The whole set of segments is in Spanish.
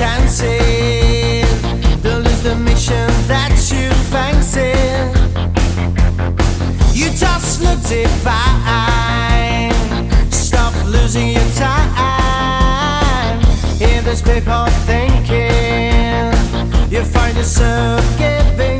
chances. Don't lose the mission that you fancy. You just look divine. Stop losing your time in this paper thinking. You find yourself giving.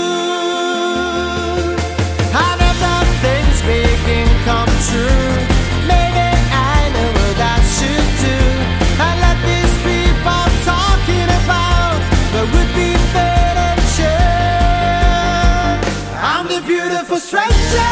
come true. Maybe I know what I should do. I let these people talking about that would be furniture. I'm the beautiful stranger.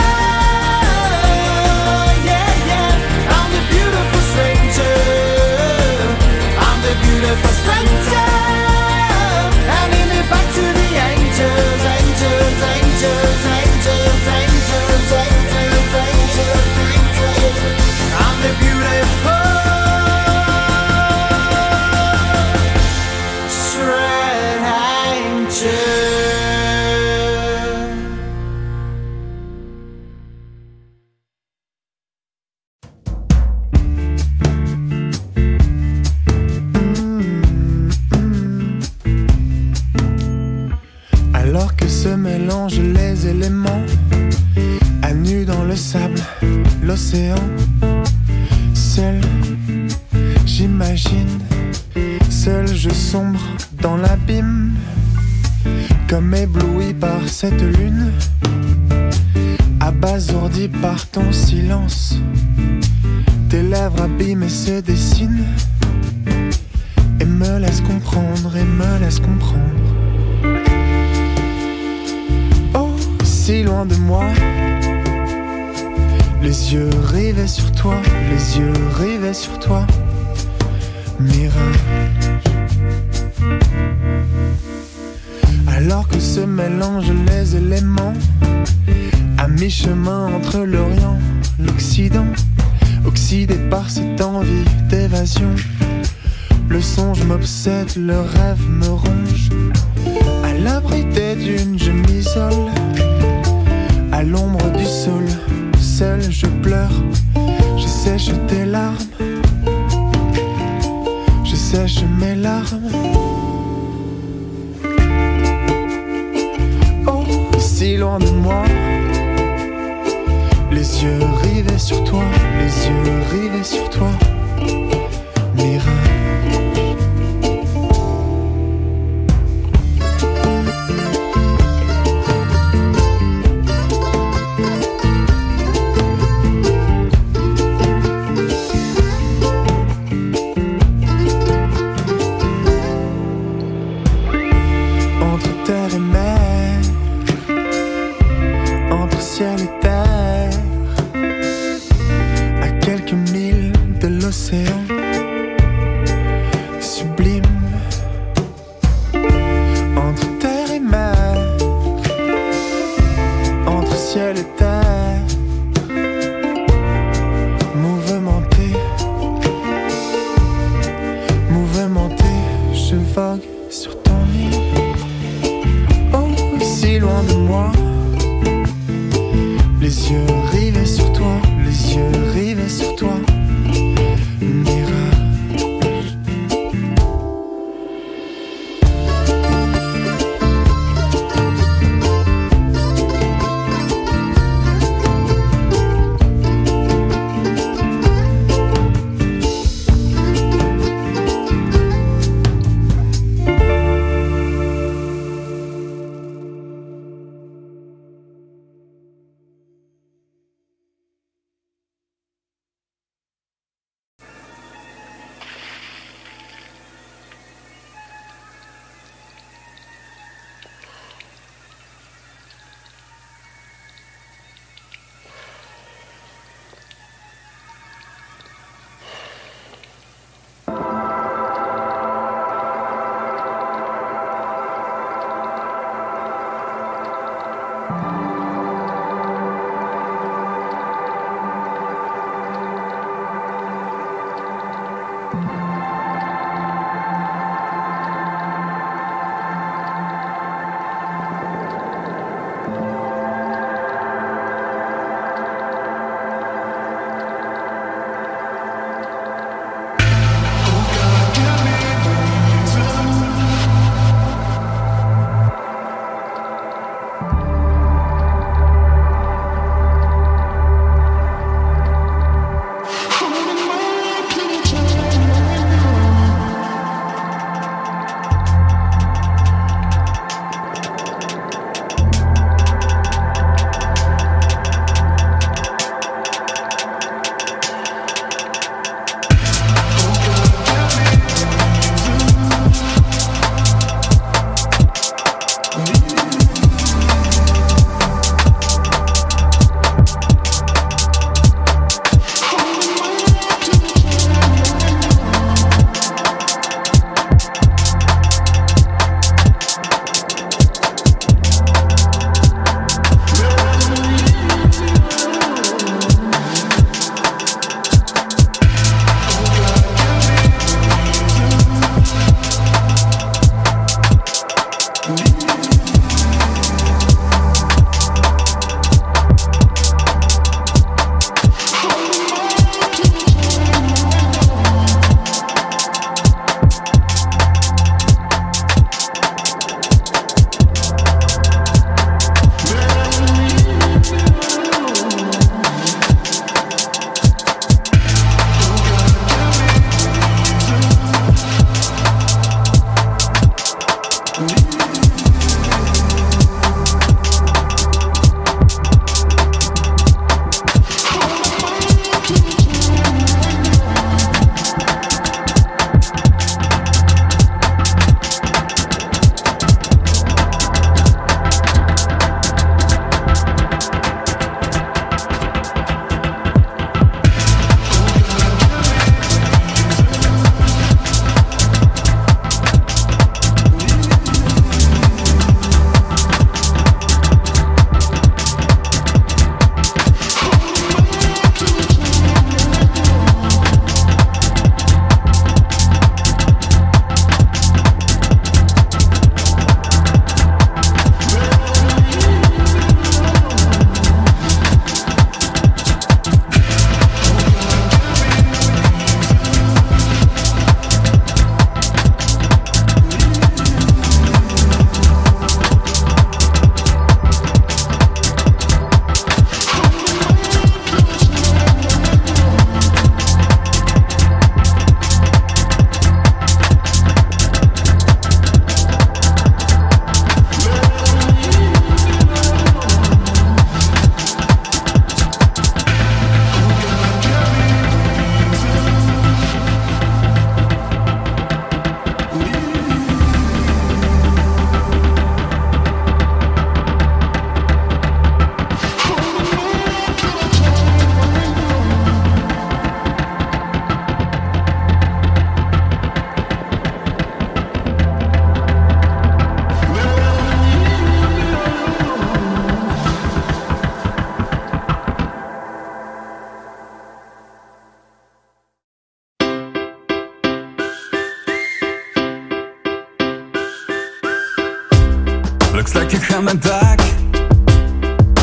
coming back.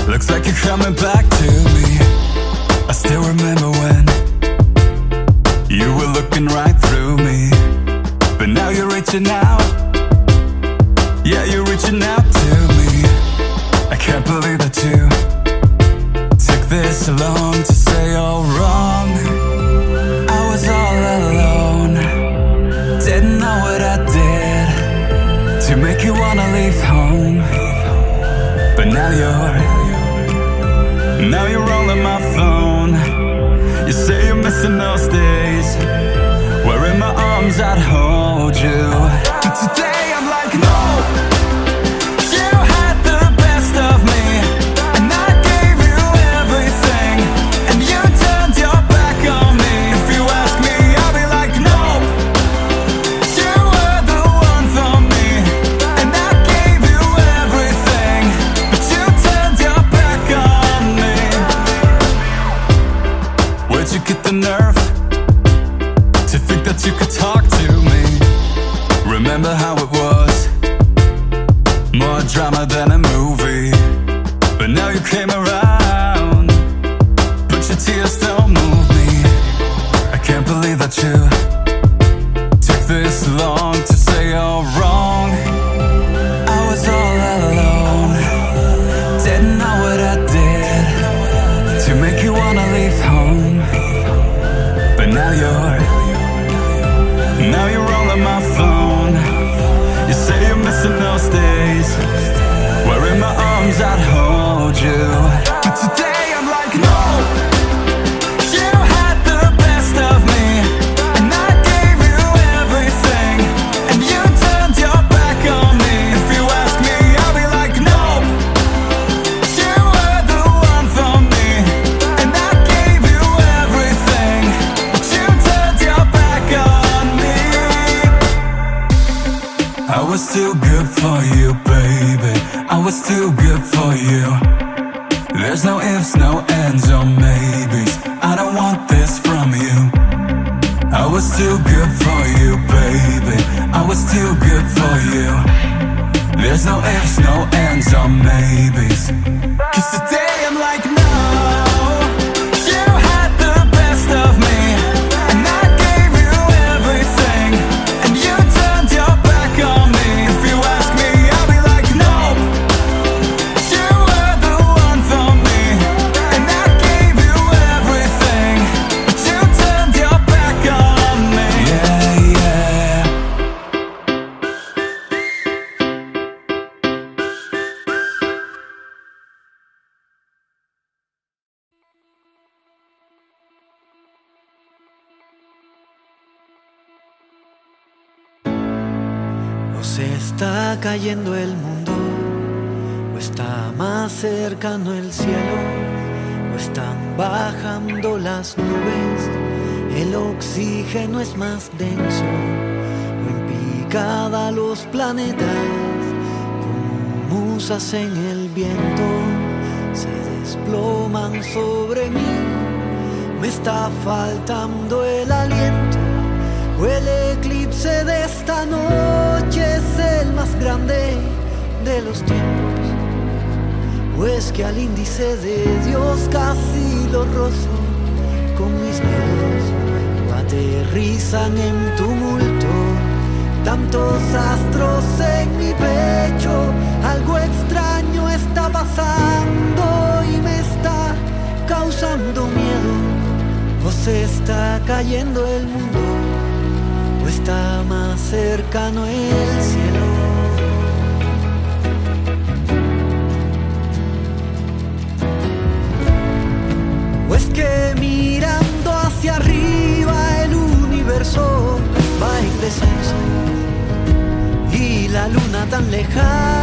Looks like you're coming back to me. I still remember when You were looking right through me. But now you're reaching out. believe that you took this long. cayendo el mundo, o está más cercano el cielo, o están bajando las nubes, el oxígeno es más denso, o en picada los planetas, como musas en el viento, se desploman sobre mí, me está faltando el aliento. El eclipse de esta noche es el más grande de los tiempos, pues que al índice de Dios casi lo rozo con mis dedos, aterrizan en tumulto tantos astros en mi pecho, algo extraño está pasando y me está causando miedo, o se está cayendo el mundo o está más cercano el cielo. O es que mirando hacia arriba el universo va a empezar y la luna tan lejana.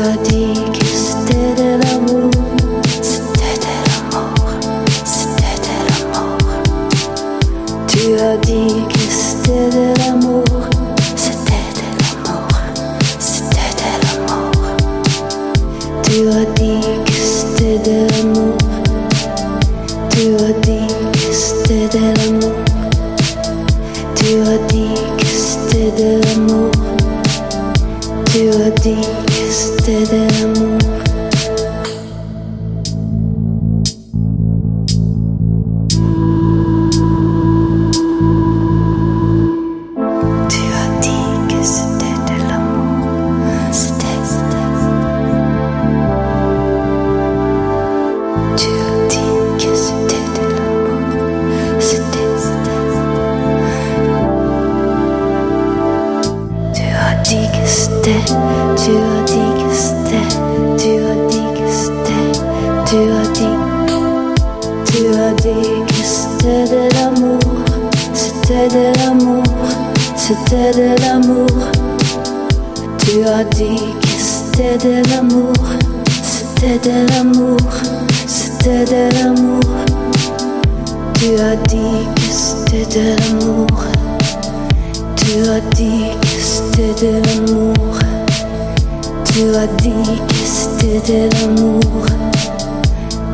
your deep kiss.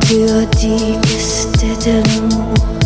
Tür, die Kiste der Not.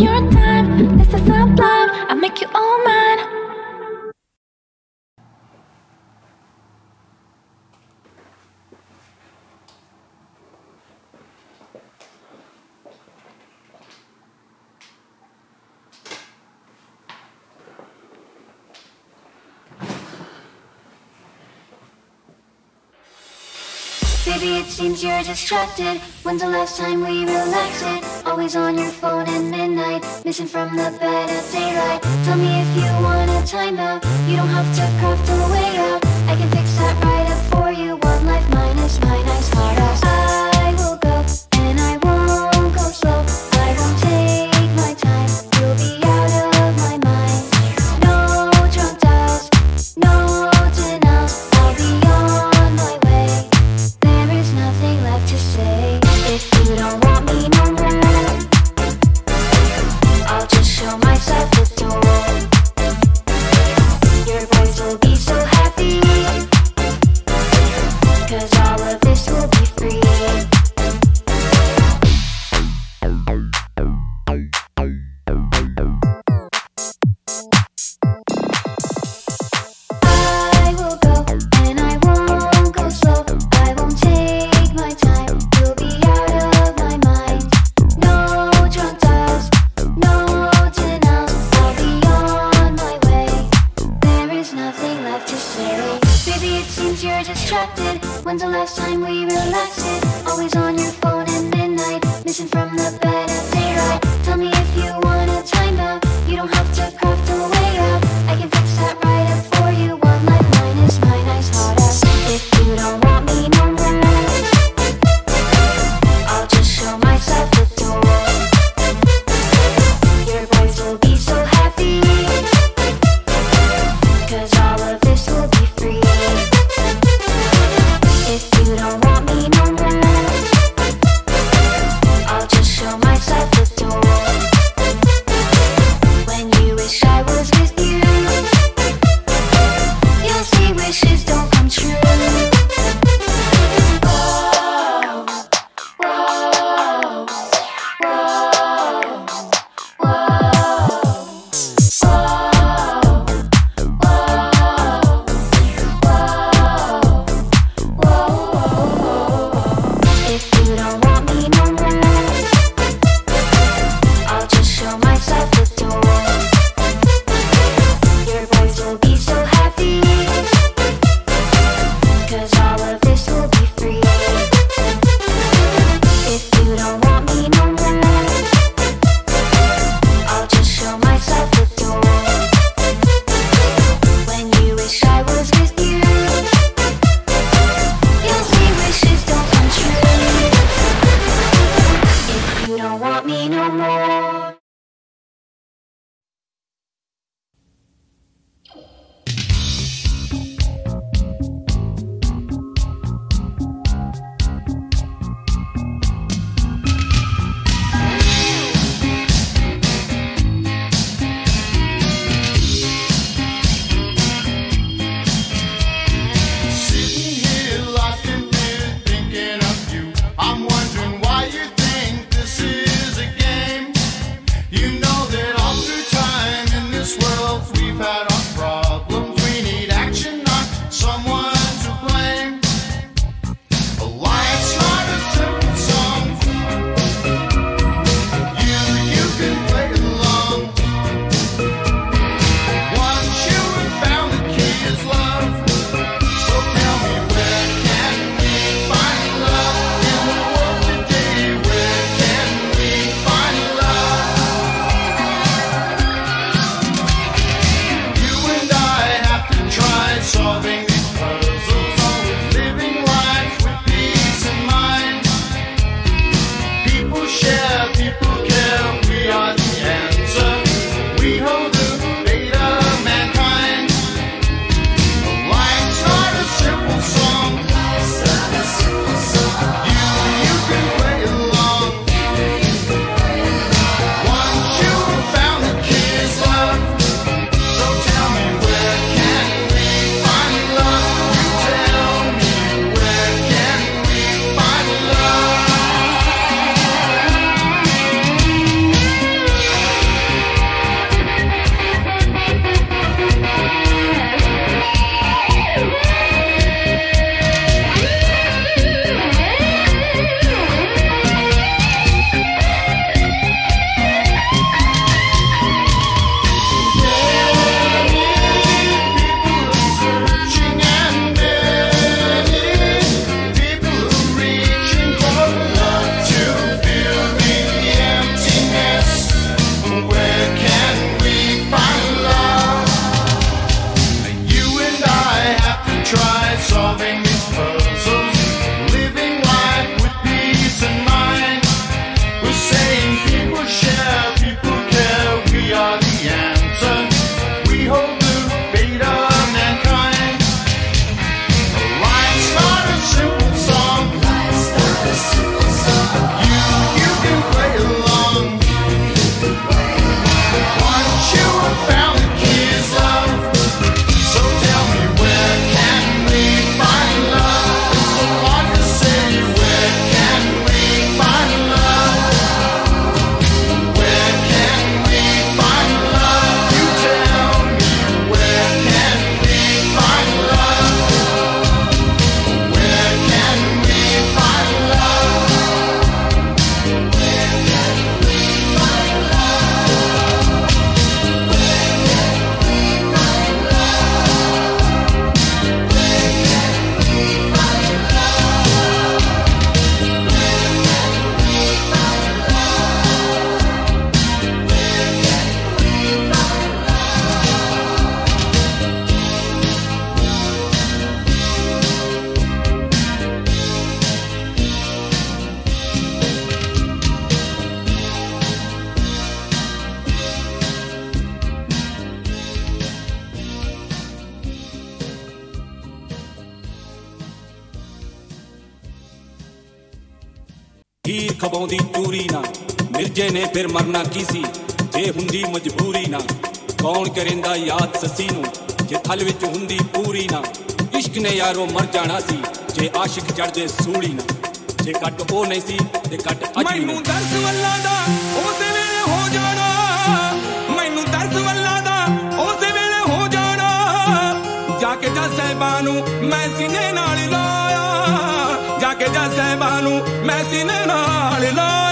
your time. This is sublime. I make you all mine. Maybe it seems you're distracted. When's the last time we relaxed? Always on your phone at midnight, missing from the bed at daylight. Tell me if you want a timeout. You don't have to craft a way out. I can fix that right. distracted. When's the last time we relaxed? Always on your phone at midnight, missing from the ਥਲ ਵਿੱਚ ਹੁੰਦੀ ਪੂਰੀ ਨਾ। ਇਸ਼ਕ ਨੇ ਯਾਰੋ ਮਰ ਜਾਣਾ ਸੀ, ਜੇ ਆਸ਼ਿਕ ਚੜਦੇ ਸੂਲੀ ਨਾ। ਜੇ ਕੱਟ ਉਹ ਨਹੀਂ ਸੀ, ਤੇ ਕੱਟ ਅੱਜ ਵੀ ਮੈਨੂੰ ਦਰਸ ਵੱਲਾ ਦਾ ਉਸ ਵੇਲੇ ਹੋ ਜਾਣਾ। ਮੈਨੂੰ ਦਰਸ ਵੱਲਾ ਦਾ ਉਸ ਵੇਲੇ ਹੋ ਜਾਣਾ। ਜਾ ਕੇ ਜਸ ਸਹਿਬਾਂ ਨੂੰ ਮੈਂ ਸੀਨੇ ਨਾਲ ਲਾਇਆ। ਜਾ ਕੇ ਜਸ ਸਹਿਬਾਂ ਨੂੰ ਮੈਂ ਸੀਨੇ ਨਾਲ ਲਾਇਆ।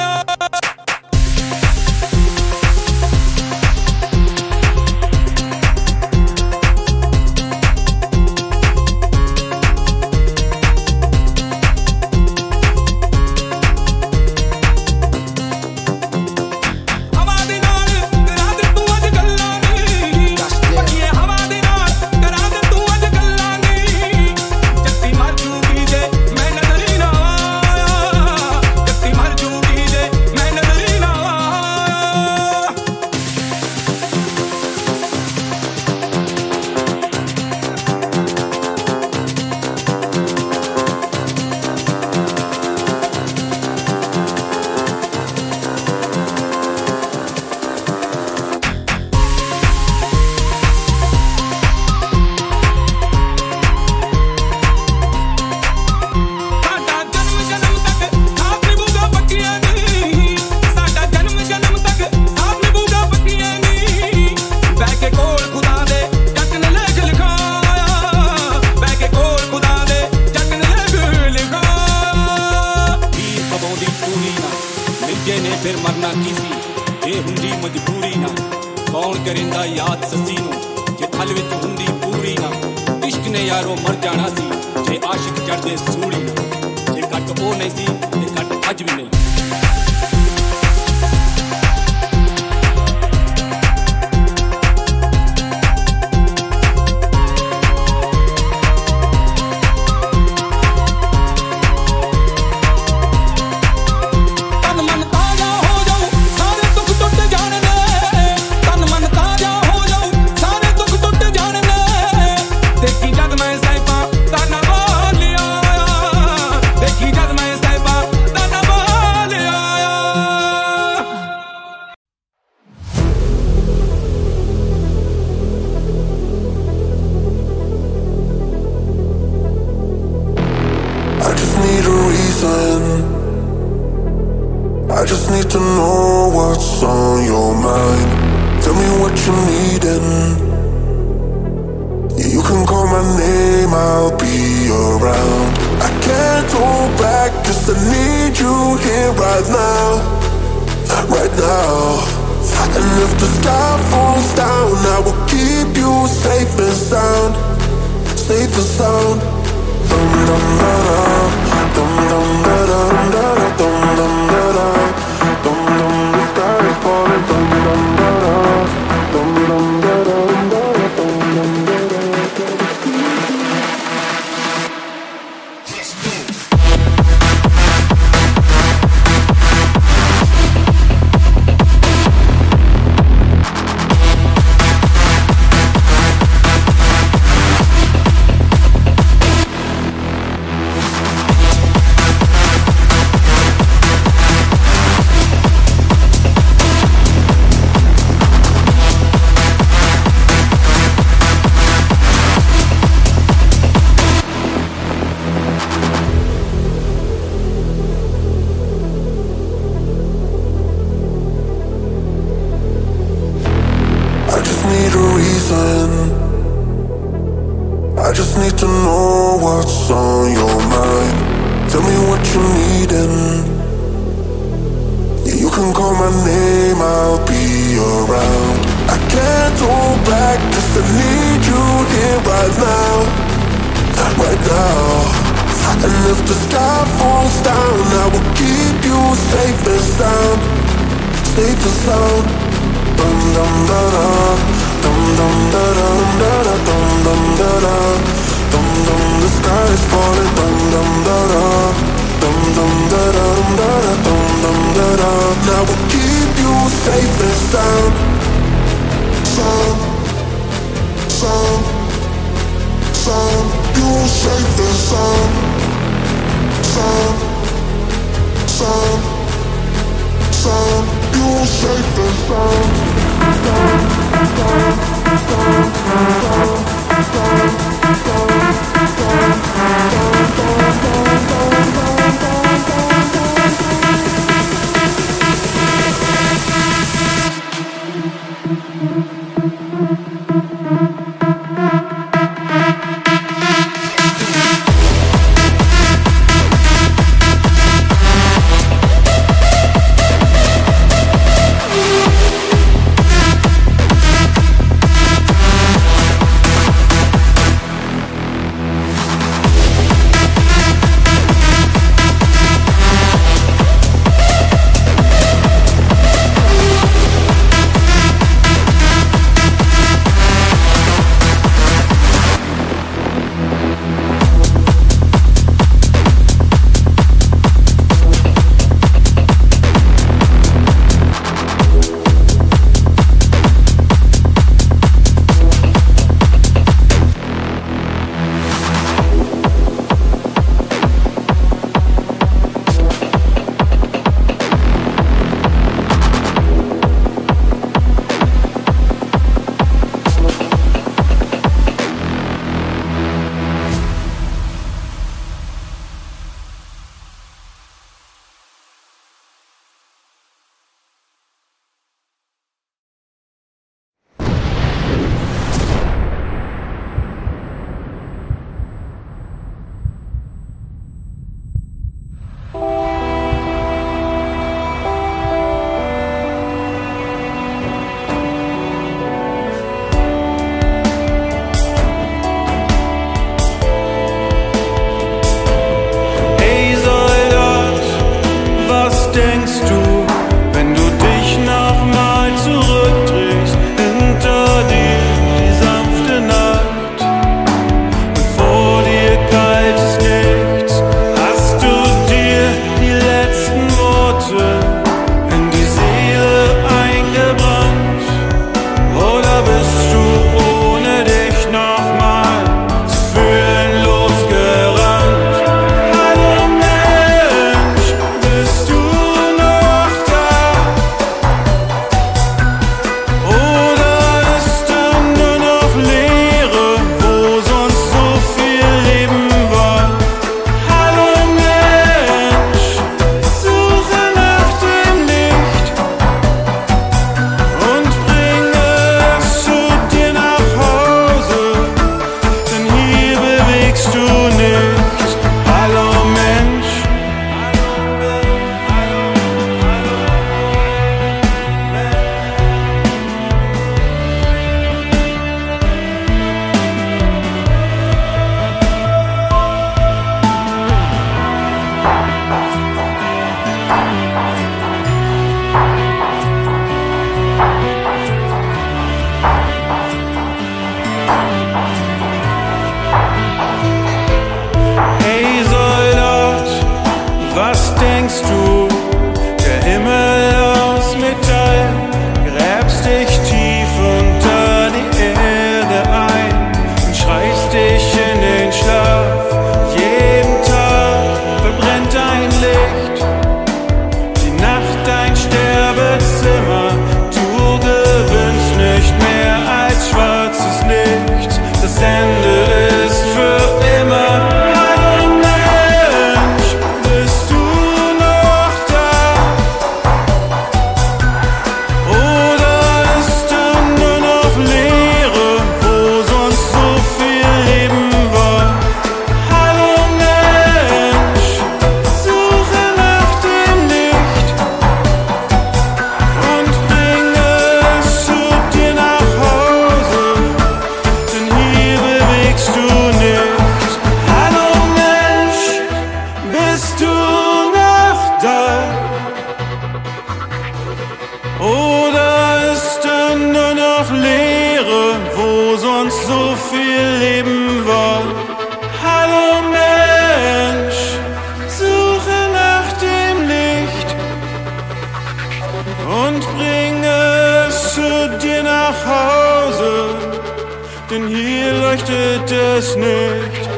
Es nicht.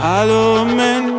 Hallo Mensch.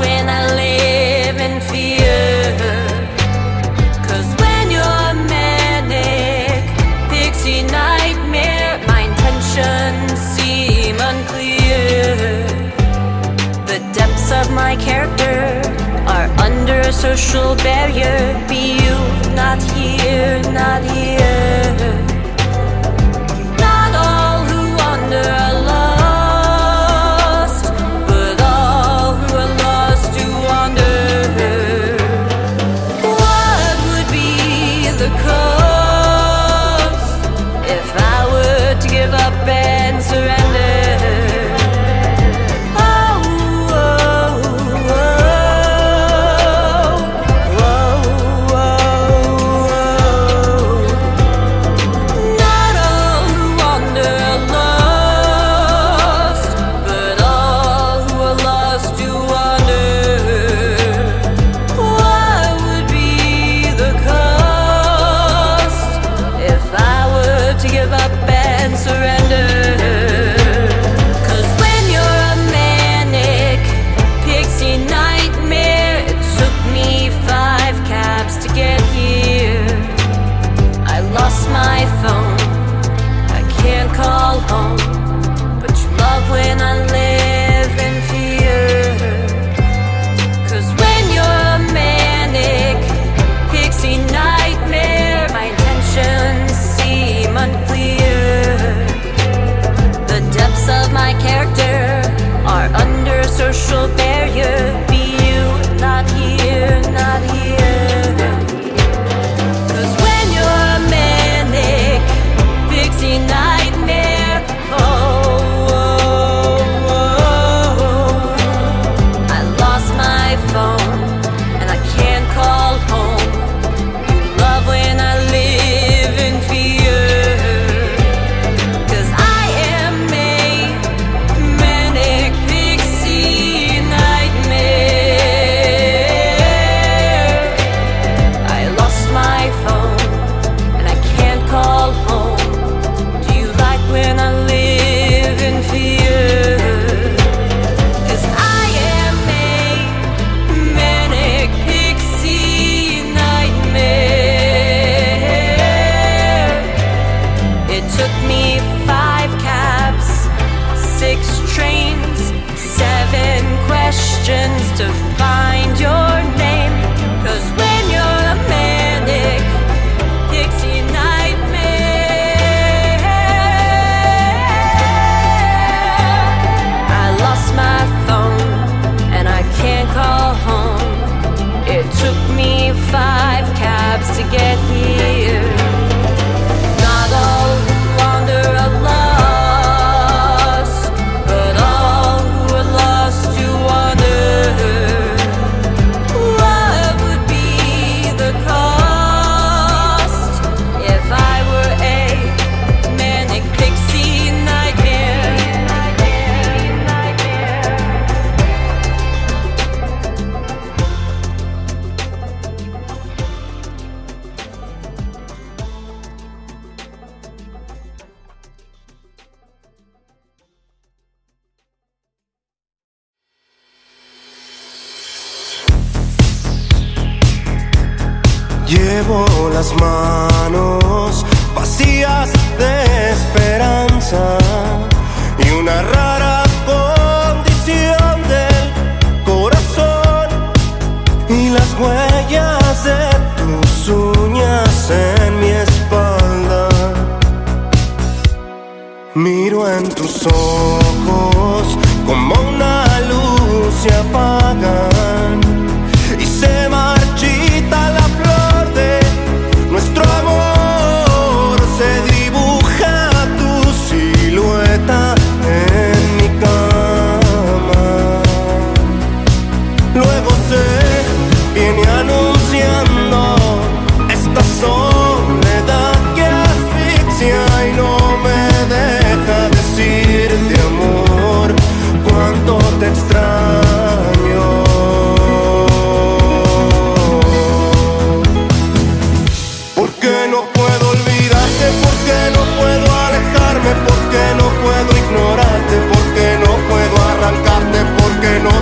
when I live in fear. Cause when you're manic, pixie nightmare My intentions seem unclear. The depths of my character are under a social barrier. Be you not here, not here.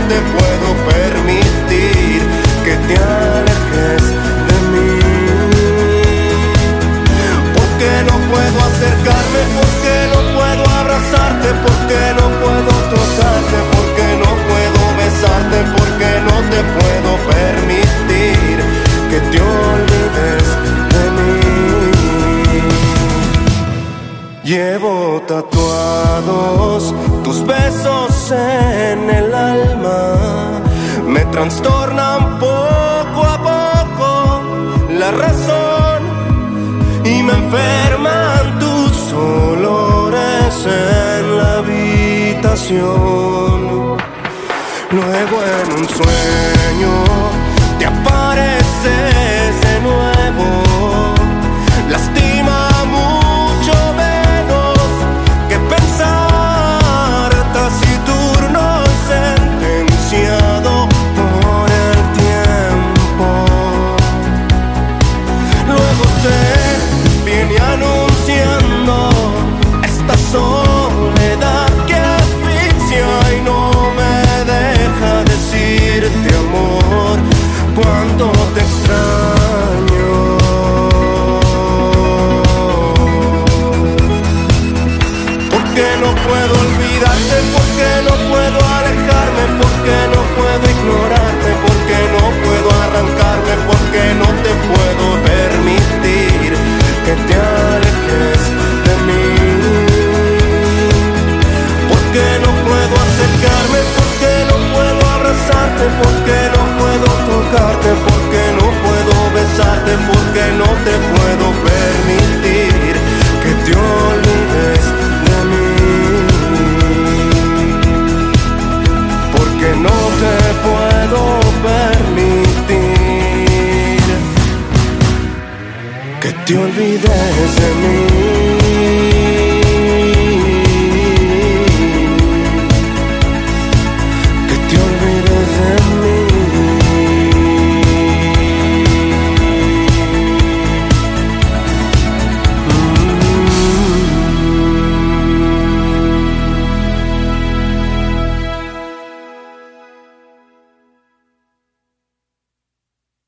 te puedo permitir que te alejes de mí. Porque no puedo acercarme, porque no puedo abrazarte, porque no puedo tocarte, porque no puedo besarte, porque no te puedo permitir que te olvides de mí. Llevo tatuados tus besos en el alma trastornan poco a poco la razón y me enferman tus olores en la habitación. Luego en un sueño